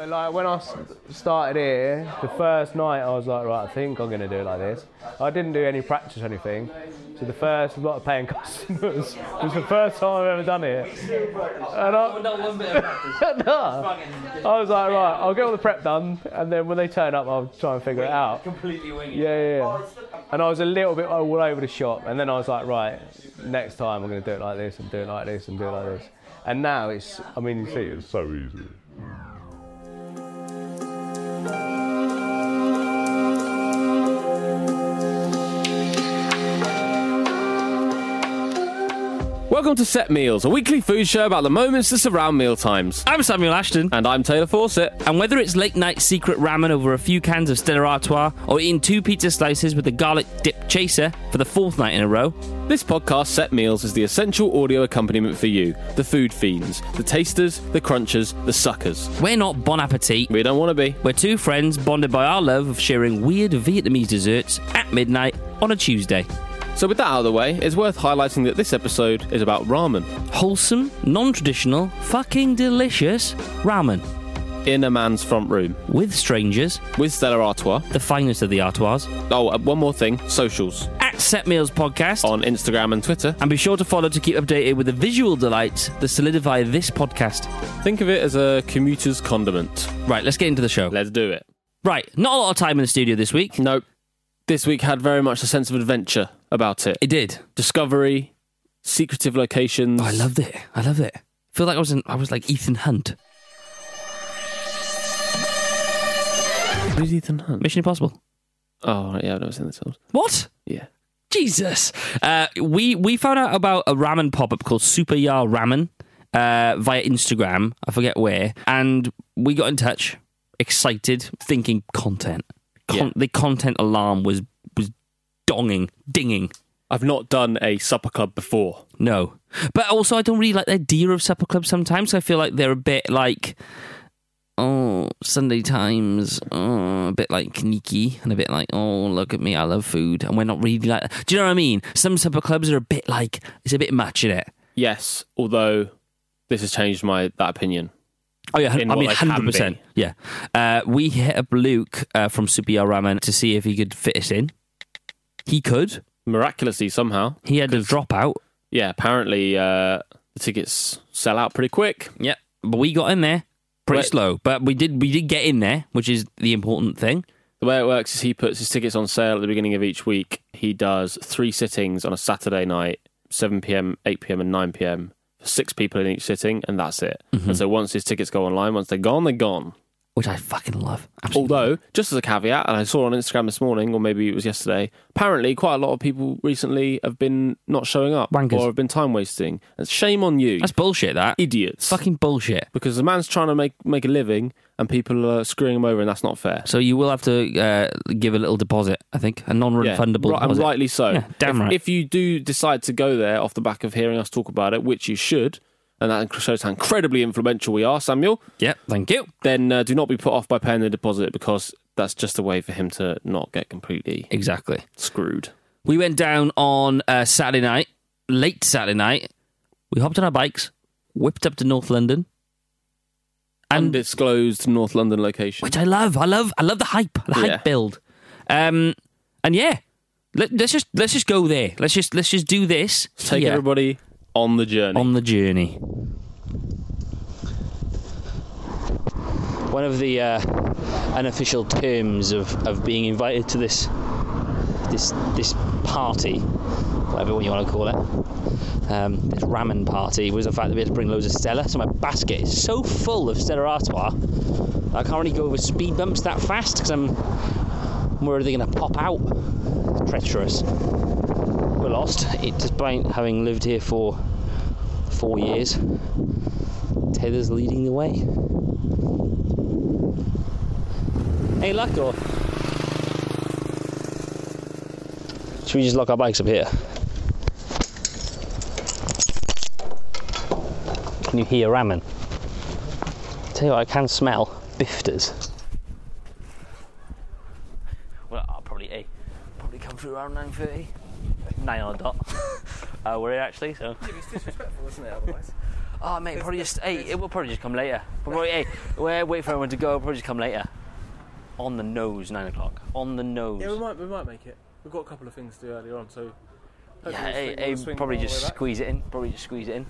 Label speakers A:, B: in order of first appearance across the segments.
A: But like when I started here, the first night I was like, right, I think I'm going to do it like this. I didn't do any practice or anything. So the first lot of paying customers was the first time I've ever done it. And I, no. I was like, right, I'll get all the prep done, and then when they turn up, I'll try and figure it out.
B: Completely winging.
A: Yeah, yeah, yeah. And I was a little bit all over the shop, and then I was like, right, next time I'm going to do it like this, and do it like this, and do it like this. And now it's, I mean, you see, it's so easy.
C: Welcome to Set Meals, a weekly food show about the moments that surround meal times.
B: I'm Samuel Ashton.
C: And I'm Taylor Fawcett.
B: And whether it's late night secret ramen over a few cans of Stella Artois or eating two pizza slices with a garlic dip chaser for the fourth night in a row,
C: This podcast, Set Meals, is the essential audio accompaniment for you, the food fiends, the tasters, the crunchers, the suckers.
B: we're not Bon Appetit.
C: We don't want to be.
B: We're two friends bonded by our love of sharing weird Vietnamese desserts at midnight on a Tuesday.
C: So, with that out of the way, it's worth highlighting that this episode is about ramen
B: Wholesome, non traditional, fucking delicious ramen
C: in a man's front room
B: with strangers,
C: with Stella Artois.
B: the finest of the Artois,
C: Oh, uh, one more thing socials
B: at Set Meals Podcast.
C: on Instagram and Twitter.
B: And be sure to follow to keep updated with the visual delights that solidify this podcast.
C: Think of it as a commuter's condiment.
B: Right, let's get into the show.
C: Let's do it.
B: Right, not a lot of time in the studio this week.
C: Nope. This week had very much a sense of adventure about it.
B: It did.
C: Discovery, secretive locations.
B: Oh, I loved it. I loved it. I feel like I was in, I was like Ethan Hunt.
C: Who's Ethan Hunt?
B: Mission Impossible.
C: Oh, yeah, I've never seen this film.
B: What?
C: Yeah.
B: Jesus. Uh, we we found out about a ramen pop up called Supa Ya Ramen uh, via Instagram. I forget where, and we got in touch, excited, thinking content. Con-
C: Yeah.
B: The content alarm was was donging, dinging.
C: I've not done a supper club before.
B: No, but also I don't really like the idea of supper clubs. Sometimes I feel like they're a bit like. Oh, Sunday Times, oh, a bit like sneaky and a bit like, oh, look at me, I love food. And we're not really like, do you know what I mean? Some supper clubs are a bit like, it's a bit much in it.
C: Yes, although this has changed my that opinion.
B: Oh, yeah, I mean, 100%. Yeah. Uh, we hit up Luke uh, from Supa Ya Ramen to see if he could fit us in. He could.
C: Miraculously, somehow.
B: He had to drop out.
C: Yeah, apparently uh, the tickets sell out pretty quick.
B: Yep. But we got in there pretty
C: Right.
B: slow. But we did we did get in there, which is the important thing.
C: The way it works is he puts his tickets on sale at the beginning of each week. He does three sittings on a Saturday night, 7 p.m., 8 p.m., and 9 p.m. for six people in each sitting, and that's it.
B: Mm-hmm.
C: And so once his tickets go online, once they're gone, they're gone.
B: Which I fucking love. Absolutely.
C: Although, just as a caveat, and I saw on Instagram this morning, or maybe it was yesterday, apparently quite a lot of people recently have been not showing up
B: Wankers.
C: or have been time wasting. And shame on you,
B: That's bullshit, that.
C: idiots.
B: Fucking bullshit.
C: because the man's trying to make make a living and people are screwing him over, and that's not fair.
B: So you will have to uh, give a little deposit, I think, a non-refundable
C: right, and
B: deposit.
C: rightly so.
B: Yeah, damn
C: if,
B: right.
C: If you do decide to go there off the back of hearing us talk about it, which you should, and that shows how incredibly influential we are, Samuel,
B: Yeah, thank you.
C: then uh, do not be put off by paying the deposit because that's just a way for him to not get completely
B: Exactly.
C: screwed.
B: We went down on uh, Saturday night, late Saturday night. We hopped on our bikes, whipped up to North London, and
C: Undisclosed North London location.
B: which I love. I love. I love the hype. The hype
C: Yeah.
B: build. Um, and yeah, let, let's just let's just go there. Let's just let's just do this.
C: Take
B: here
C: everybody on the journey.
B: on the journey. One of the uh, unofficial terms of, of being invited to this this this party, whatever you want to call it, um, this ramen party, was the fact that we had to bring loads of Stella. So my basket is so full of Stella Artois, I can't really go over speed bumps that fast because I'm, I'm worried they're going to pop out. treacherous. We're lost, it, despite having lived here for four years. Taylor's leading the way. Any luck or? Should we just lock our bikes up here? Can you hear ramen? Tell you what, I can smell bifters. Well, I'll probably a probably come through around nine thirty. Nine on the dot. uh, we're here actually, so
A: It's disrespectful, isn't it? Otherwise.
D: Oh, mate, probably just. Hey, it will probably just come later. Probably, hey, we're wait for everyone to go. Probably just come later. On the nose, nine o'clock. On the nose.
C: Yeah, we might we might make it. We've got a couple of things to do earlier on, so.
D: Yeah,
C: we'll
D: hey, hey, probably just
C: back.
D: squeeze it in. Probably just squeeze it in.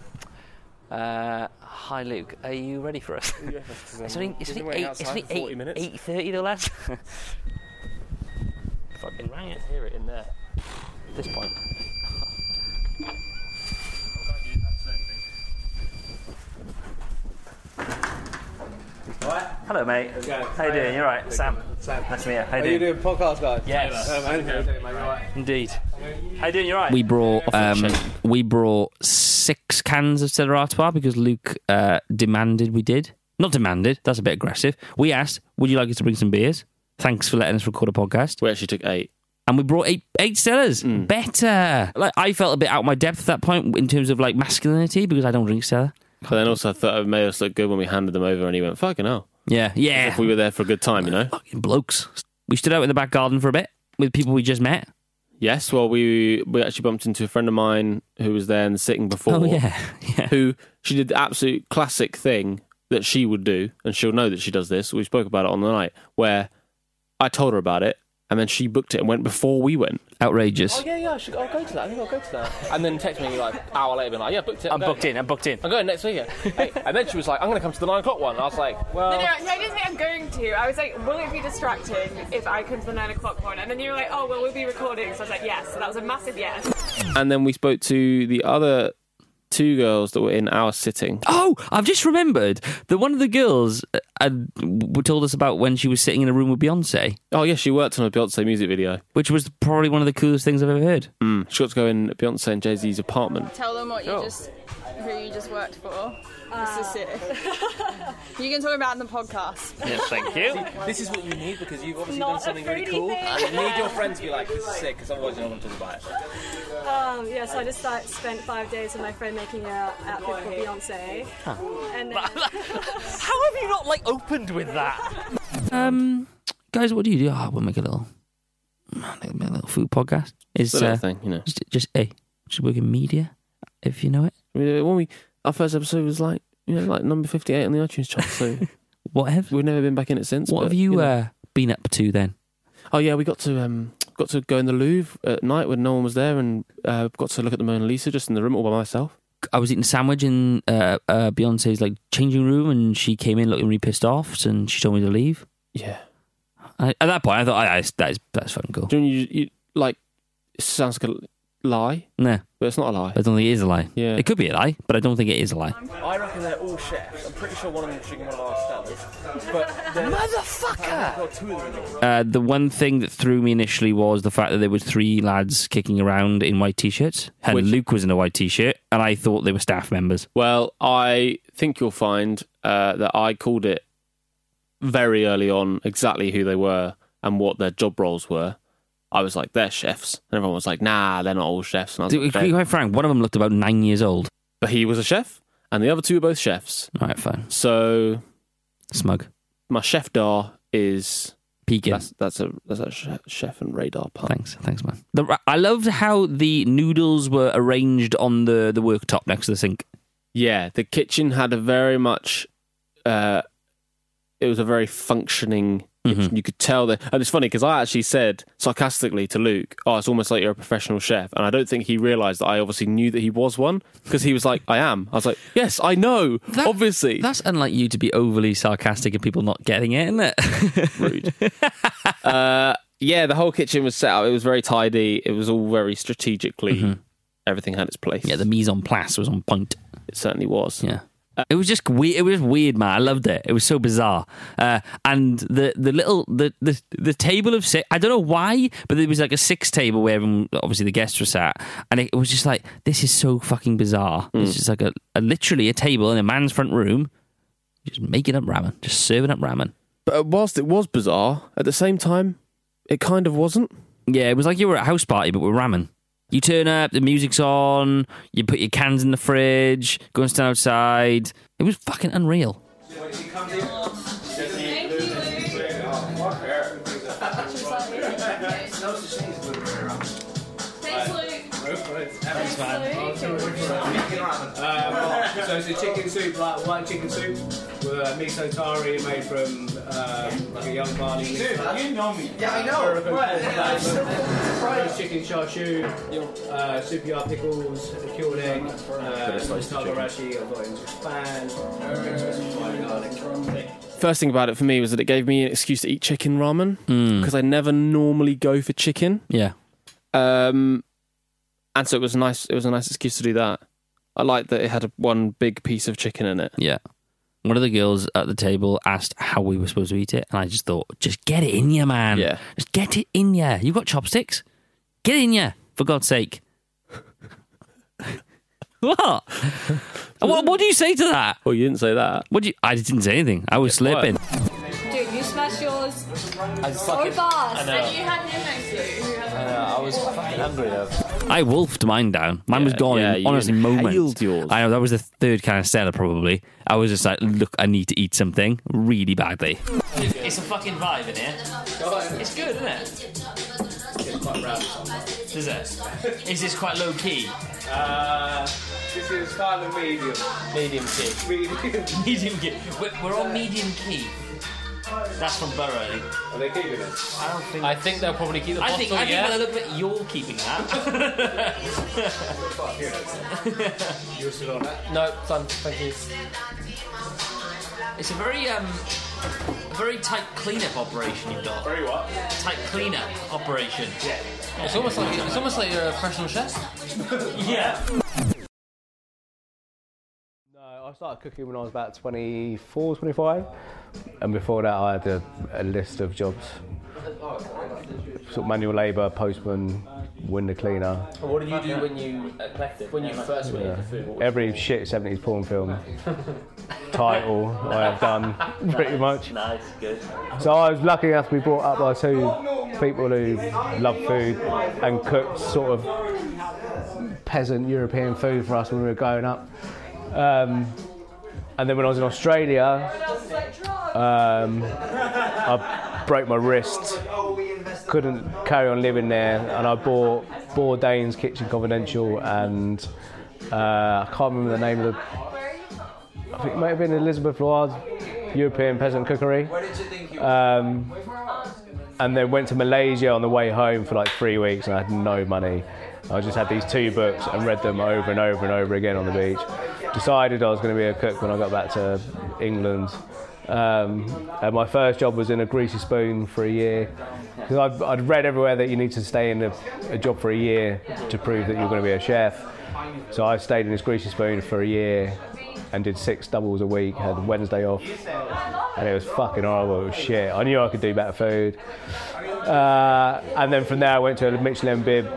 D: Uh, hi, Luke. Are you ready for us?
C: Yeah,
D: It's only, it's only eight. It's only eight.
C: minutes.
D: Eight thirty, though, lads. Fucking rang it.
C: Hear it in there.
D: At this point. Hello, mate. How you doing? You alright? Sam.
A: Sam.
D: Nice to meet you. How you
A: Are you
D: doing?
A: doing podcast, guys?
D: Yes.
A: Um, how you doing, mate? You all right?
D: Indeed. How you doing? You alright?
B: We brought um, we brought six cans of Stella Artois because Luke uh, demanded we did. Not demanded. That's a bit aggressive. We asked, "Would you like us to bring some beers?" Thanks for letting us record a podcast.
C: We actually took eight.
B: And we brought eight eight Stellas. Better. Like I felt a bit out of my depth at that point in terms of like masculinity because I don't drink Stella.
C: But then also I thought it made us look good when we handed them over, and he went, "Fucking hell!"
B: Yeah, yeah.
C: If we were there for a good time, you know.
B: Fucking blokes. We stood out in the back garden for a bit with people we just met.
C: Yes, well, we we actually bumped into a friend of mine who was there and sitting before.
B: Oh yeah, yeah.
C: Who she did the absolute classic thing that she would do, and she'll know that she does this. We spoke about it on the night where I told her about it, and then she booked it and went before we went.
B: Outrageous.
C: Oh yeah, yeah, I should, I'll go to that. I think I'll go to that. And then text me like an hour later, being like, "Yeah, booked it.
D: I'm booked in. I'm booked in.
C: I'm going next weekend." Hey, and then she was like, "I'm going to come to the nine o'clock one." I was like, "Well."
E: No, no, I didn't say I'm going to. I was like, will it be distracting if I come to the nine o'clock one? And then you were like, oh, well, we'll be recording. So I was like, yes. So that was a massive yes.
C: And then we spoke to the other two girls that were in our sitting.
B: Oh, I've just remembered that one of the girls uh, had, told us about when she was sitting in a room with Beyonce,
C: Oh, yeah, she worked on a Beyonce music video.
B: which was probably one of the coolest things I've ever heard.
C: Mm. She got to go in Beyonce and Jay Z's apartment.
F: Tell them what you just, who you just worked for. this is sick. you can talk about it in the podcast.
D: Yes, thank you.
C: This is what you need because you've obviously
E: Not done something a really cool. thing.
C: And you need your friends to be like, this is sick, because otherwise you're not going to talk about it.
G: Um, yeah, so I just like, spent five days with my friend making a outfit for Beyonce. And then,
D: How have you not like opened with that?
B: Um, guys, what do you do? Oh, we'll make a little, make a little food podcast. Is
C: It's a
B: uh,
C: thing, you know.
B: just, just hey, just work in media, if you know it.
C: When we, our first episode was like, you know, like number 58 on the iTunes chart, so
B: What have
C: we've never been back in it since.
B: what
C: but,
B: have you,
C: know.
B: uh, been up to then?
C: Oh yeah, we got to um got to go in the Louvre at night when no one was there, and uh, got to look at the Mona Lisa just in the room all by myself.
B: I was eating a sandwich in uh, uh, Beyonce's like changing room, and she came in looking really pissed off, and she told me to leave.
C: Yeah.
B: I, at that point, I thought, I, I, that is that's fucking cool.
C: Do you, you, you like? It sounds like a lie,
B: Nah,
C: but it's not a lie.
B: I don't think it is a lie.
C: Yeah.
B: It could be a lie, but I don't think it is a lie.
C: I reckon they're all chefs. I'm pretty sure one of them's drinking one of our Stellas. But motherfucker! Got two of them.
B: Uh, the one thing that threw me initially was the fact that there were three lads kicking around in white t-shirts, and
C: Which-
B: Luke was in a white t-shirt, and I thought they were staff members.
C: Well, I think you'll find uh, that I called it very early on exactly who they were and what their job roles were. I was like, they're chefs, and everyone was like, nah, they're not all chefs. And I was
B: To
C: like,
B: be quite frank, one of them looked about nine years old.
C: but he was a chef, and the other two were both chefs.
B: All right, fine.
C: So
B: Smug.
C: my chef dar is
B: Peeking.
C: that's that's a that's a chef, chef and radar pun.
B: Thanks, thanks, man. The, I loved how the noodles were arranged on the, the worktop next to the sink.
C: Yeah, the kitchen had a very much. Uh, it was a very functioning. Kitchen. You could tell that, and it's funny because I actually said sarcastically to Luke, "Oh, it's almost like you're a professional chef," and I don't think he realised that I obviously knew that he was one because he was like, "I am." I was like, "Yes, I know,
B: That-
C: obviously."
B: That's unlike you to be overly sarcastic and people not getting it, isn't it?
C: rude. uh, yeah, the whole kitchen was set up. It was very tidy. It was all very strategically. Everything had its place.
B: yeah, the mise en place was on point.
C: it certainly was.
B: Yeah. It was just weird. It was weird, man. I loved it. It was so bizarre. Uh, and the the little the, the the table of six. I don't know why, but there was like a six table where everyone, obviously the guests were sat, and it, was just like this is so fucking bizarre. It's just like a, a literally a table in a man's front room, just making up ramen, just serving up ramen.
C: But uh, whilst it was bizarre, at the same time, it kind of wasn't.
B: Yeah, it was like you were at a house party, but with ramen. You turn up, the music's on, you put your cans in the fridge, go and stand outside. It was fucking unreal.
A: Um, so it's a chicken soup, like white chicken soup, with miso tare made from um, like a young barley. You know me. Yeah, I know. chicken chashu, uh, super yard pickles, cured egg, uh, tiger. I've got into span, fried garlic.
C: First thing about it for me was that it gave me an excuse to eat chicken ramen
B: Mm.
C: because I never normally go for chicken.
B: Yeah.
C: Um, and so it was nice. It was a nice excuse to do that. I liked that it had a, one big piece of chicken in it.
B: Yeah. One of the girls at the table asked how we were supposed to eat it, and I just thought, just get it in you, man.
C: Yeah.
B: Just get it in you. You got chopsticks? Get it in you, for God's sake. what? what? What do you say to that?
C: Well, you didn't say that.
B: What do you? I didn't say anything. I was
G: you smash yours
H: I
G: so
H: fucking,
G: fast.
H: know.
E: You had him next to you. Who had
H: I was fucking hungry though.
B: I wolfed mine down. Mine was gone
C: yeah,
B: in
C: you
B: honestly moments.
C: yours.
B: I know that was the third kind of Stella probably. I was just like, look, I need to eat something really badly.
H: It's a fucking vibe in here. It's good, isn't it it? Is it? Is this quite low key?
A: Uh, this is kind of medium.
H: Medium key.
A: Medium.
H: Medium key. We're, we're on medium key. That's from Burrow, I think.
A: Are they keeping it?
H: I don't think.
I: I think they'll probably keep the
H: I
I: bottle,
H: think, I think
I: yeah?
H: by the look of it, you're keeping that.
A: You're still on that?
I: No, done. Thank you.
H: it's a very um, a very tight cleanup operation you've got.
A: Very what?
H: Tight cleanup operation. Yeah.
I: It's almost like it's almost like you're a professional chef.
H: Yeah.
A: No, I started cooking when I was about 24, 25. And before that, I had a, a list of jobs. Sort of manual labour, postman, window cleaner.
I: And What did you do when you when you first went into food?
A: Every shit 70s porn film title I have done, pretty much.
H: Nice, good.
A: So I was lucky enough to be brought up by two people who love food and cooked sort of peasant European food for us when we were growing up. Um, and then when I was in Australia, um, I broke my wrist, couldn't carry on living there, and I bought Bourdain's Kitchen Confidential and uh, I can't remember the name of the. I think it might have been Elisabeth Luard's European Peasant Cookery. Um, and then went to Malaysia on the way home for like three weeks and I had no money. I just had these two books and read them over and over and over again on the beach. Decided I was going to be a cook when I got back to England. Um, and my first job was in a greasy spoon for a year. Because I'd, read everywhere that you need to stay in a, a job for a year to prove that you're going to be a chef. So I stayed in this greasy spoon for a year and did six doubles a week, had Wednesday off, and it was fucking horrible. It was shit. I knew I could do better food. Uh, and then from there, I went to a Michelin bib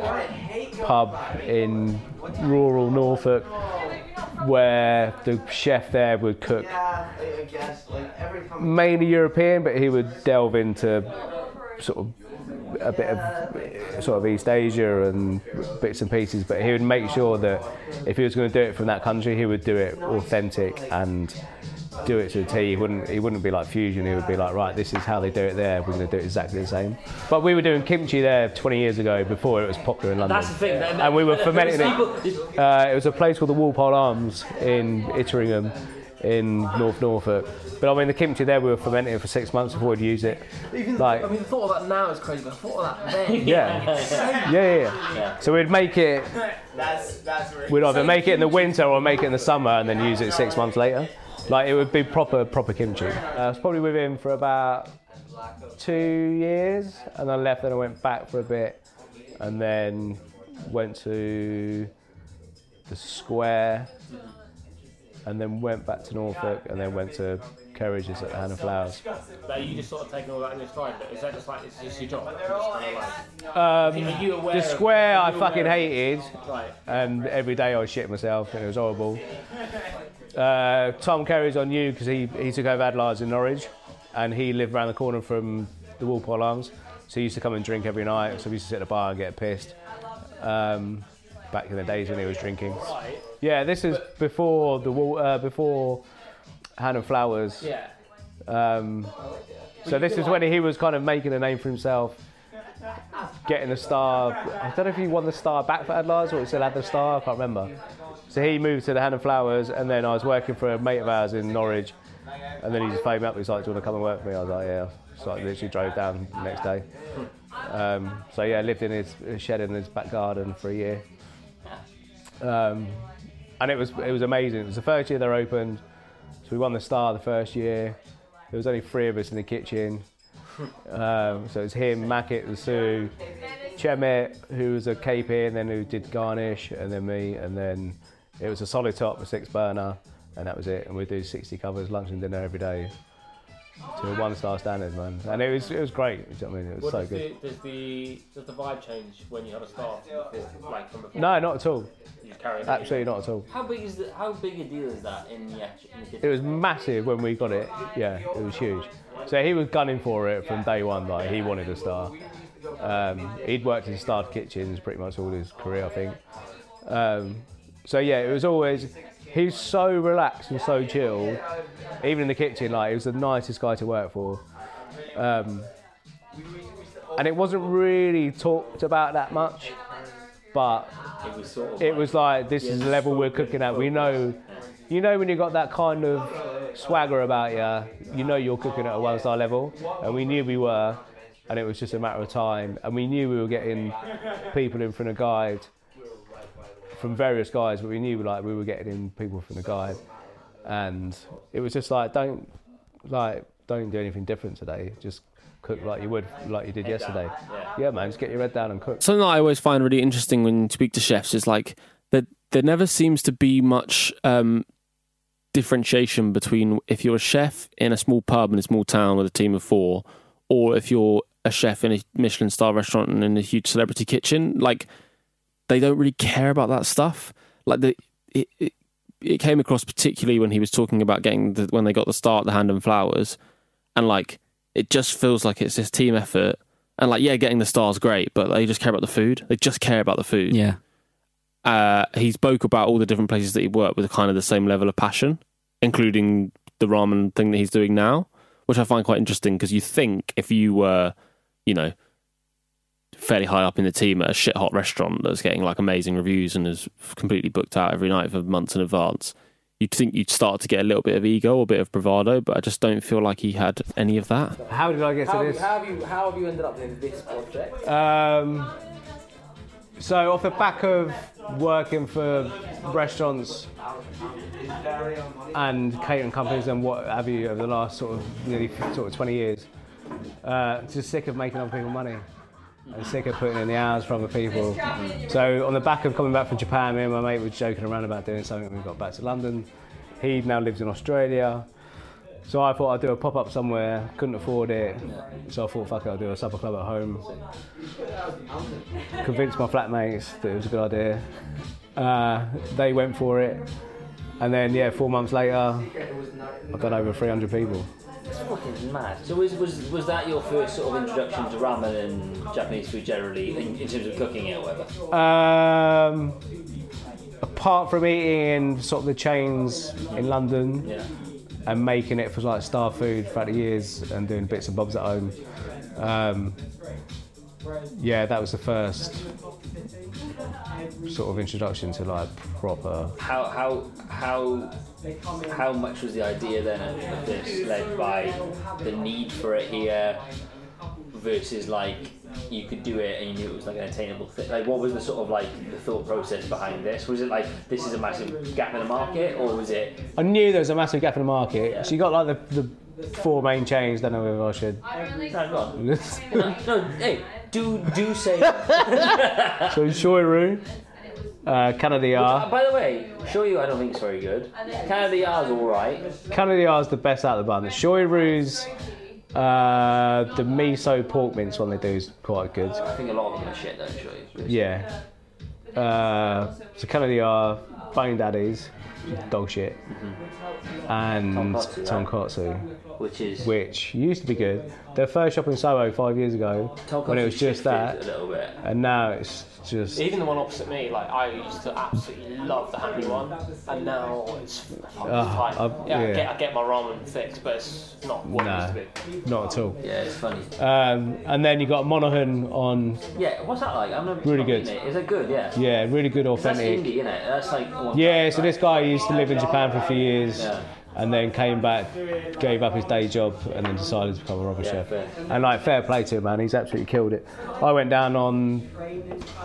A: pub in rural Norfolk where the chef there would cook mainly European, but he would delve into sort of a bit of sort of East Asia and bits and pieces. But he would make sure that if he was going to do it from that country, he would do it authentic and do it to the T. He wouldn't he wouldn't be like fusion. He would be like, right, this is how they do it there. We're going to do it exactly the same. But we were doing kimchi there 20 years ago before it was popular in London.
H: That's the thing. that-
A: and we were fermenting it. Uh, it was a place called the Walpole Arms in Itteringham in North Norfolk. But I mean, the kimchi there, we were fermenting it for six months before we'd use it. Like,
I: I mean, the thought of that now is crazy, but I thought of that then.
A: yeah. yeah, yeah, yeah. So we'd make it. That's, that's We'd either make it in the winter or make it in the summer and then use it six months later. Like it would be proper, proper kimchi. Uh, I was probably with him for about two years, and I left. Then I went back for a bit, and then went to the Square, and then went back to Norfolk, and then went to Kerridge's at Hand and Flowers.
I: But you just sort of taking all that in your stride. But is that just like it's just your job? Just kind of like,
A: Um,
I: are you aware
A: the Square
I: are
A: I fucking hated,
I: Right.
A: and every day I shitting myself, and it was horrible. Uh, Tom Kerridge on you because he, he took over Adlard's in Norwich, and he lived around the corner from the Walpole Arms, so he used to come and drink every night. So we used to sit at the bar and get pissed. Um, back in the days when he was drinking. Yeah, this is before the uh, before Hand and Flowers.
I: Yeah.
A: Um, so this is when he was kind of making a name for himself. getting the star. I don't know if he won the star back for Adlard's or he still had the star. I can't remember. So he moved to the Hand and Flowers, and then I was working for a mate of ours in Norwich, and then he just phoned me up. He's like, "Do you want to come and work for me?" I was like, "Yeah." So I literally drove down the next day. Um, so yeah, I lived in his, shed in his back garden for a year, um, and it was it was amazing. It was the first year they're opened, so we won the star the first year. There was only three of us in the kitchen. Um, so it was him, Mackett, and Sue, Chemet, who was a KP, and then who did garnish, and then me, and then it was a solid top, a six burner, and that was it. And we'd do 60 covers, lunch and dinner every day to a one star standard, man. And it was it was great. you know what I mean, it was
I: What
A: so
I: does,
A: good.
I: the, does the does the vibe change when you have a star before, like from before?
A: No, not at all.
I: You just carry it.
A: Absolutely not at all.
H: How big is the, how big a deal is that in the act- in the kitchen?
A: It was massive when we got it. Yeah, it was huge. So he was gunning for it from day one. Like he wanted a star. Um, he'd worked in starred kitchens pretty much all his career, I think. Um, so yeah, it was always. He's so relaxed and so chilled, even in the kitchen. Like he was the nicest guy to work for. Um, and it wasn't really talked about that much, but
H: It was
A: was like this is the level we're cooking at. We know, you know, when you got that kind of swagger about you, you know you're cooking at a one star level, and we knew we were, and it was just a matter of time. And we knew we were getting people in front of guide, from various guys, but we knew like we were getting in people from the guide, and it was just like don't, like don't do anything different today. Just cook like you would, like you did yesterday. Yeah, man, just get your head down and cook.
C: Something that I always find really interesting when you speak to chefs is like that there never seems to be much um, differentiation between if you're a chef in a small pub in a small town with a team of four, or if you're a chef in a Michelin star restaurant and in a huge celebrity kitchen. Like they don't really care about that stuff. Like the it, it, it came across particularly when he was talking about getting the, when they got the start, the hand and flowers, and like it just feels like it's this team effort. And like, yeah, getting the stars great, but they just care about the food. They just care about the food.
B: Yeah.
C: Uh, he spoke about all the different places that he worked with kind of the same level of passion, including the ramen thing that he's doing now, which I find quite interesting because you think if you were, you know, fairly high up in the team at a shit hot restaurant that's getting like amazing reviews and is completely booked out every night for months in advance, you'd think you'd start to get a little bit of ego or a bit of bravado, but I just don't feel like he had any of that.
A: How did I get to this?
H: have you how have you ended up in this project?
A: Um, so off the back of working for restaurants and catering companies and what have you over the last sort of nearly sort of 20 years, uh, just sick of making other people money. And sick of putting in the hours for other people. So on the back of coming back from Japan, me and my mate were joking around about doing something. When we got back to London. He now lives in Australia. So I thought I'd do a pop up somewhere. Couldn't afford it. So I thought, fuck it, I'll do a supper club at home convinced my flatmates that it was a good idea. Uh, they went for it, and then yeah, four months later, I've over 300 people.
H: It's fucking mad. So was, was was that your first sort of introduction to ramen and Japanese food generally in, in terms of cooking it or whatever?
A: Um, apart from eating in sort of the chains in London
H: Yeah.
A: and making it for like star food throughout the years and doing bits and bobs at home, um, yeah, that was the first sort of introduction to like proper
H: How how how how much was the idea then of, of this led by the need for it here versus like you could do it and you knew it was like an attainable thing? Like what was the sort of like the thought process behind this? Was it like this is a massive gap in the market or was it
A: I knew there was a massive gap in the market. So you got like the, the four main chains. Don't know whether I should.
H: no, go on. no, no, hey, do do say
A: so Shoryu, uh, Kanada
H: Uh, by the way, show you I don't think it's very good. Kanada-Ya's alright.
A: Kanada is the best out of the bunch. Shoryu's uh, the miso pork mince one they do is quite good.
H: I think a lot of them are shit though, show you.
A: Yeah. Uh, so Canada are Bone Daddies. Dog shit, and
H: Tonkotsu, right?
A: tonkotsu,
H: Which is
A: which used to be good. Their first shop in Soho five years ago, when it was just that,
H: a little bit.
A: and now it's just
I: Even the one opposite me, like I used to absolutely love the happy one, and now it's fucking
A: Ah. I've-
I: yeah, I, get, I get my ramen fix, but it's not what it used to be.
A: not at all.
H: Yeah, it's funny.
A: Um, and then you got Monohon on,
H: Yeah, what's that like? I've never
A: Really good.
H: eaten It. Is it good? Yeah.
A: yeah, really good
H: That's
A: authentic.
H: indie, isn't it? That's like. oh,
A: Yeah, so this guy used to live in Japan for a few years and then came back, gave up his day job and then decided to become a rubber chef. And like fair play to him, man, he's absolutely killed it. I went down on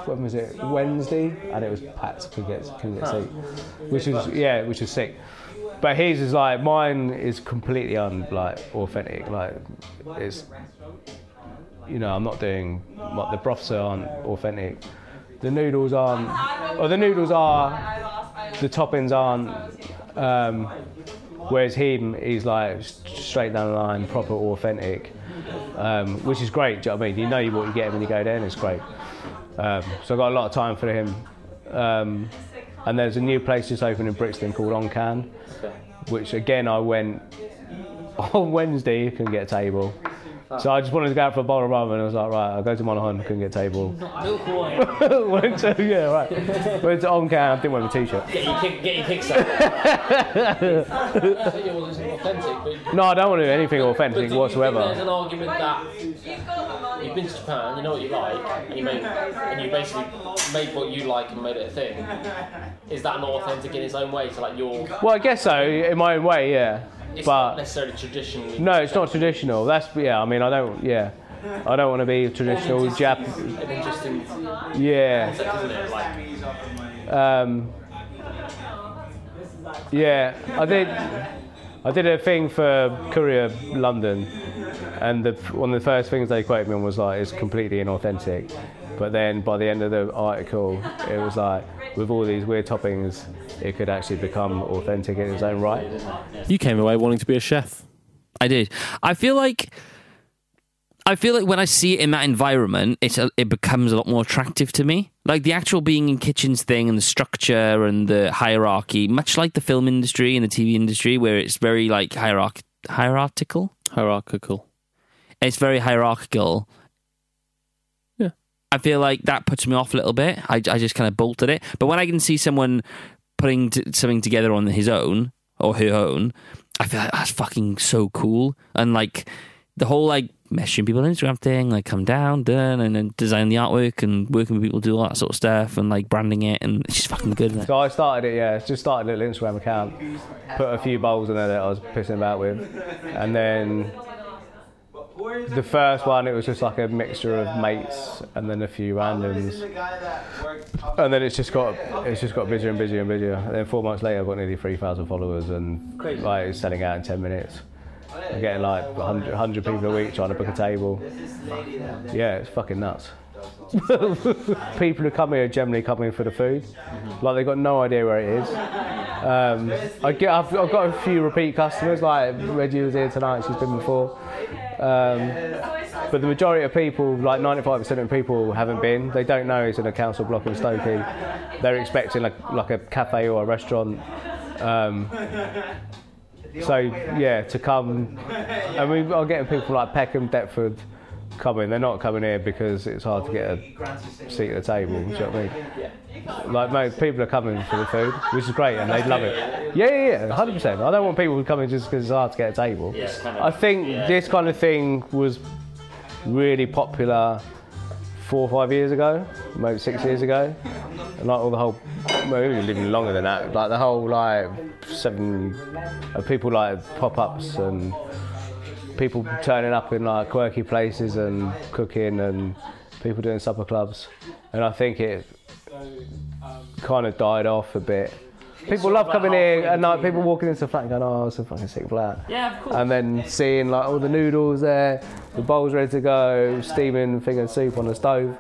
A: when was it Wednesday and it was packed, couldn't get couldn't get seat, which was yeah, which was sick. But his is like mine is completely un like authentic. Like it's you know I'm not doing what the broths aren't authentic. The noodles aren't, or the noodles are, the toppings aren't. Um, whereas him, he's like straight down the line, proper authentic, um, which is great. Do you know what I mean? You know what you get when you go there, and it's great. Um, so I've got a lot of time for him. Um, and there's a new place just opened in Brixton called On Can, which again I went on Wednesday, You can get a table. So I just wanted to go out for a bowl of rum, and I was like, right, I'll go to Monohon, couldn't get a table. Went to, yeah, right. Went to On Can, I didn't wear my t-shirt.
I: Get your kick, get your kicks out. I think yours isn't authentic, but
A: No, I don't want to do anything
I: But
A: authentic
I: do you think
A: whatsoever.
I: There's an argument that you've been to Japan, you know what you like, and you made, and you basically made what you like and made it a thing. Is that not authentic in its own way? So like your,
A: Well, I guess so, in my own way, yeah.
I: It's not
A: But
I: necessarily traditionally.
A: no, it's not traditional. That's yeah. I mean, I don't. Yeah, I don't want to be traditional Jap. Yeah.
I: concept. Like,
A: Um, yeah, I did. I did a thing for Courier London, and the, one of the first things they quoted me on was like, "It's completely inauthentic." But then by the end of the article, it was like, with all these weird toppings, it could actually become authentic in its own right.
C: You came away wanting to be a chef.
B: I did. I feel like I feel like when I see it in that environment, it's a, it becomes a lot more attractive to me. Like the actual being in kitchens thing and the structure and the hierarchy, much like the film industry and the TV industry, where it's very like hierarch- hierarchical.
C: Hierarchical.
B: It's very hierarchical. I feel like that puts me off a little bit. I, I just kind of bolted it. But when I can see someone putting t- something together on his own or her own, I feel like that's fucking so cool. And like the whole like messaging people on Instagram thing, like come down, done, and then designing the artwork and working with people do all that sort of stuff and like branding it, and it's just fucking good.
A: So I started it, yeah, just started a little Instagram account, put a few bowls in there that I was pissing about with, and then the first one it was just like a mixture of mates and then a few randoms, and then it's just got it's just got busier and busier and busier. And then four months later, I've got nearly three thousand followers and like it's selling out in ten minutes. I'm getting like 100, 100 people a week trying to book a table. Yeah, it's fucking nuts. people who come here generally come in for the food. Like they've got no idea where it is. Um, I get, I've, I've got a few repeat customers. Like Reggie was here tonight; she's been before. Um, but the majority of people, like 95% of people, haven't been. They don't know it's in a council block in Stokey. They're expecting like like a cafe or a restaurant. Um, so yeah, to come, and we are getting people like Peckham, Deptford coming. They're not coming here because it's hard to get a seat at the table. Do you know what I mean? Like most people are coming for the food, which is great, and they love it. Yeah, yeah, yeah, hundred percent. I don't want people coming just because it's hard to get a table.
H: Yeah,
A: I think this kind of thing was really popular four or five years ago, maybe six years ago, and like all the whole, well, maybe even longer than that. Like the whole like seven of people like pop-ups and people turning up in like quirky places and cooking and people doing supper clubs, and I think it kind of died off a bit. People love coming here and like people walking into the flat and going, "Oh, it's a fucking sick flat."
H: Yeah, of course.
A: And then seeing like all the noodles there, the bowls ready to go, steaming thing soup on the stove.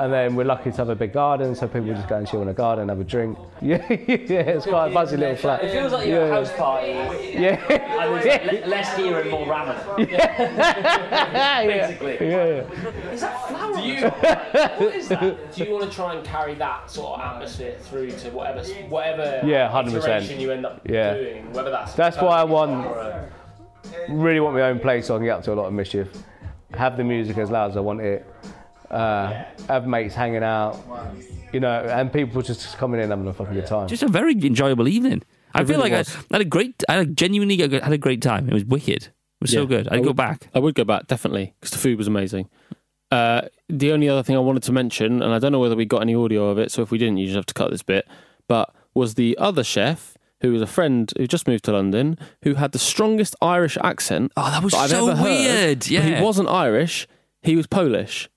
A: And then we're lucky to have a big garden, so people just go and chill in the garden, have a drink. Yeah, yeah, it's quite a buzzy little flat.
H: It feels like you're at a
A: Yeah.
H: house party.
A: Yeah.
H: And there's le- less gear and more ramen. Basically.
A: Yeah. yeah.
H: Is that flour?
I: Do you, what is that? Do you want to try and carry that sort of atmosphere through to whatever whatever
A: Yeah, 100%.
I: iteration you end up
A: Yeah.
I: doing? Whether that's
A: That's why I want-
I: a-
A: Really want my own place so I can get up to a lot of mischief. Have the music as loud as I want it. Uh, have mates hanging out. You know, and people just coming in having a fucking good time.
B: Just a very enjoyable evening. I
A: It
B: feel
A: really
B: like
A: was.
B: I had a great, I had a genuinely had a great time. It was wicked. It was so
C: Yeah.
B: good.
C: I
B: I'd go
C: would-
B: back.
C: I would go back definitely because the food was amazing. Uh, the only other thing I wanted to mention, and I don't know whether we got any audio of it, so if we didn't, you just have to cut this bit. But was the other chef who was a friend who just moved to London, who had the strongest Irish accent.
B: Oh, that was
C: I've
B: so
C: ever heard.
B: weird.
C: But
B: Yeah.
C: he wasn't Irish. He was Polish.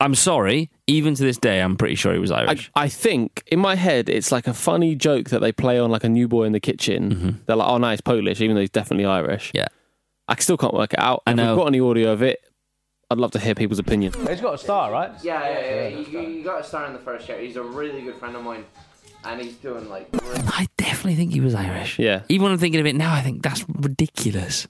B: It, I'm sorry. Even to this day, I'm pretty sure he was Irish.
C: I think in my head it's like a funny joke that they play on like a new boy in the kitchen. They're like, "Oh, no, he's Polish," even though he's definitely Irish.
B: Mm-hmm. Yeah.
C: I still can't work it out.
B: I
C: If
B: know.
C: we've got any audio of it, I'd love to hear people's opinion.
A: He's got a star, right?
J: Yeah, yeah, yeah. You, you got a star in the first year. He's a really good friend of mine, and he's doing like.
B: I definitely think he was Irish.
C: Yeah,
B: Even when I'm thinking of it now, I think that's ridiculous.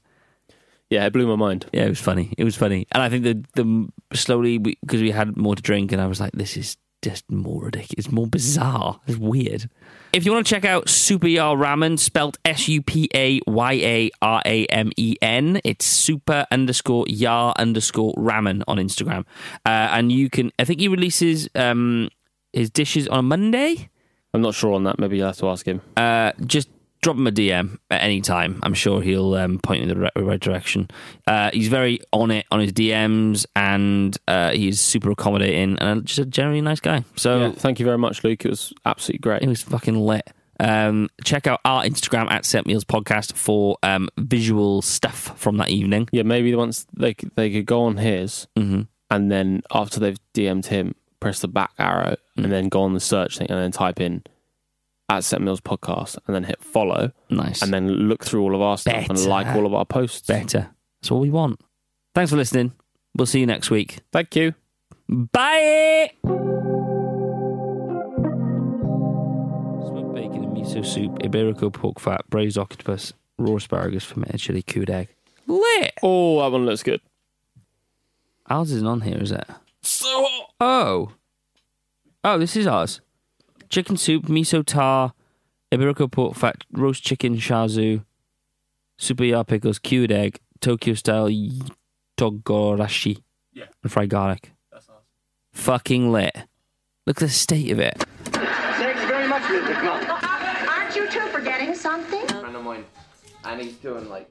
C: Yeah, it blew my mind.
B: Yeah, it was funny. It was funny, and I think the the slowly because we had more to drink, and I was like, this is just more ridiculous. It's more bizarre. It's weird. If you want to check out Supa Ya Ramen, spelt S U P A Y A R A M E N, it's super underscore yar underscore ramen on Instagram, uh, and you can. I think he releases um, his dishes on a Monday.
C: I'm not sure on that. Maybe you'll have to ask him.
B: Uh, just drop him a DM at any time. I'm sure he'll um, point you in the right, right direction. Uh, he's very on it on his DMs, and uh, he's super accommodating and just a generally nice guy. So
C: Yeah, thank you very much, Luke. It was absolutely great.
B: it was fucking lit. Um, check out our Instagram at Set Meals Podcast for um, visual stuff from that evening.
C: Yeah, maybe once they they could go on his,
B: hmm
C: and then after they've DM'd him, press the back arrow,
B: Mm.
C: and then go on the search thing, and then type in at Set Meals Podcast, and then hit follow,
B: Nice.
C: and then look through all of our stuff and like all of our posts.
B: Better. That's all we want. Thanks for listening. We'll see you next week.
C: Thank you.
B: Bye. Smoked bacon and miso soup, Iberico pork fat, braised octopus, raw asparagus, fermented chili, cooked egg. Lit.
C: Oh, that one looks good.
B: Ours isn't on here, is it?
C: So hot.
B: Oh. Oh, this is ours. Chicken soup, miso tare, Iberico pork fat, roast chicken, chashu, Supa Ya pickles, cured egg, Tokyo style y- togarashi,
I: Yeah.
B: and fried garlic.
I: That's us.
B: Fucking lit. Look at the state of it.
J: Thanks very much, Mr. Clark.
K: Aren't you two forgetting something?
J: A Friend of mine, and he's doing like